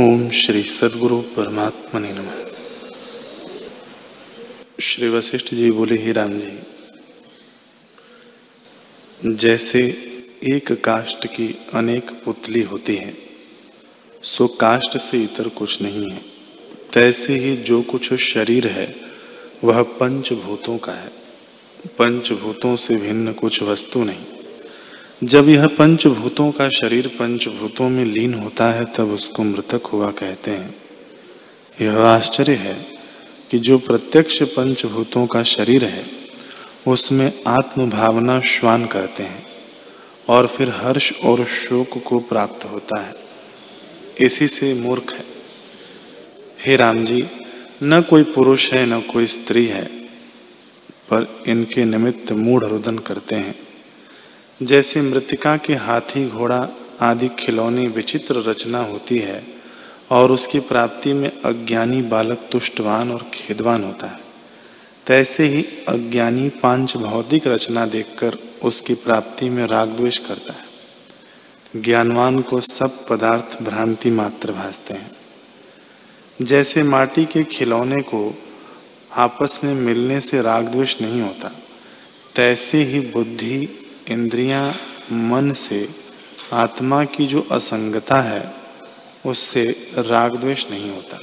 ओम श्री सदगुरु परमात्मा ने नम। श्री वशिष्ठ जी बोले, ही राम जी, जैसे एक काष्ट की अनेक पुतली होती है, सो काष्ट से इतर कुछ नहीं है। तैसे ही जो कुछ शरीर है, वह पंचभूतों का है। पंचभूतों से भिन्न कुछ वस्तु नहीं। जब यह पंचभूतों का शरीर पंचभूतों में लीन होता है, तब उसको मृतक हुआ कहते हैं। यह आश्चर्य है कि जो प्रत्यक्ष पंचभूतों का शरीर है, उसमें आत्मभावना श्वान करते हैं और फिर हर्ष और शोक को प्राप्त होता है। इसी से मूर्ख है। हे राम जी, न कोई पुरुष है, न कोई स्त्री है, पर इनके निमित्त मूढ़ रुदन करते हैं। जैसे मृतिका के हाथी, घोड़ा आदि खिलौने विचित्र रचना होती है और उसकी प्राप्ति में अज्ञानी बालक तुष्टवान और खेदवान होता है। तैसे ही अज्ञानी पाँच भौतिक रचना देखकर उसकी प्राप्ति में राग द्वेष करता है। ज्ञानवान को सब पदार्थ भ्रांति मात्र भासते हैं। जैसे माटी के खिलौने को आपस में मिलने से राग द्वेष नहीं होता, तैसे ही बुद्धि इंद्रियाँ मन से आत्मा की जो असंगता है उससे राग द्वेष नहीं होता।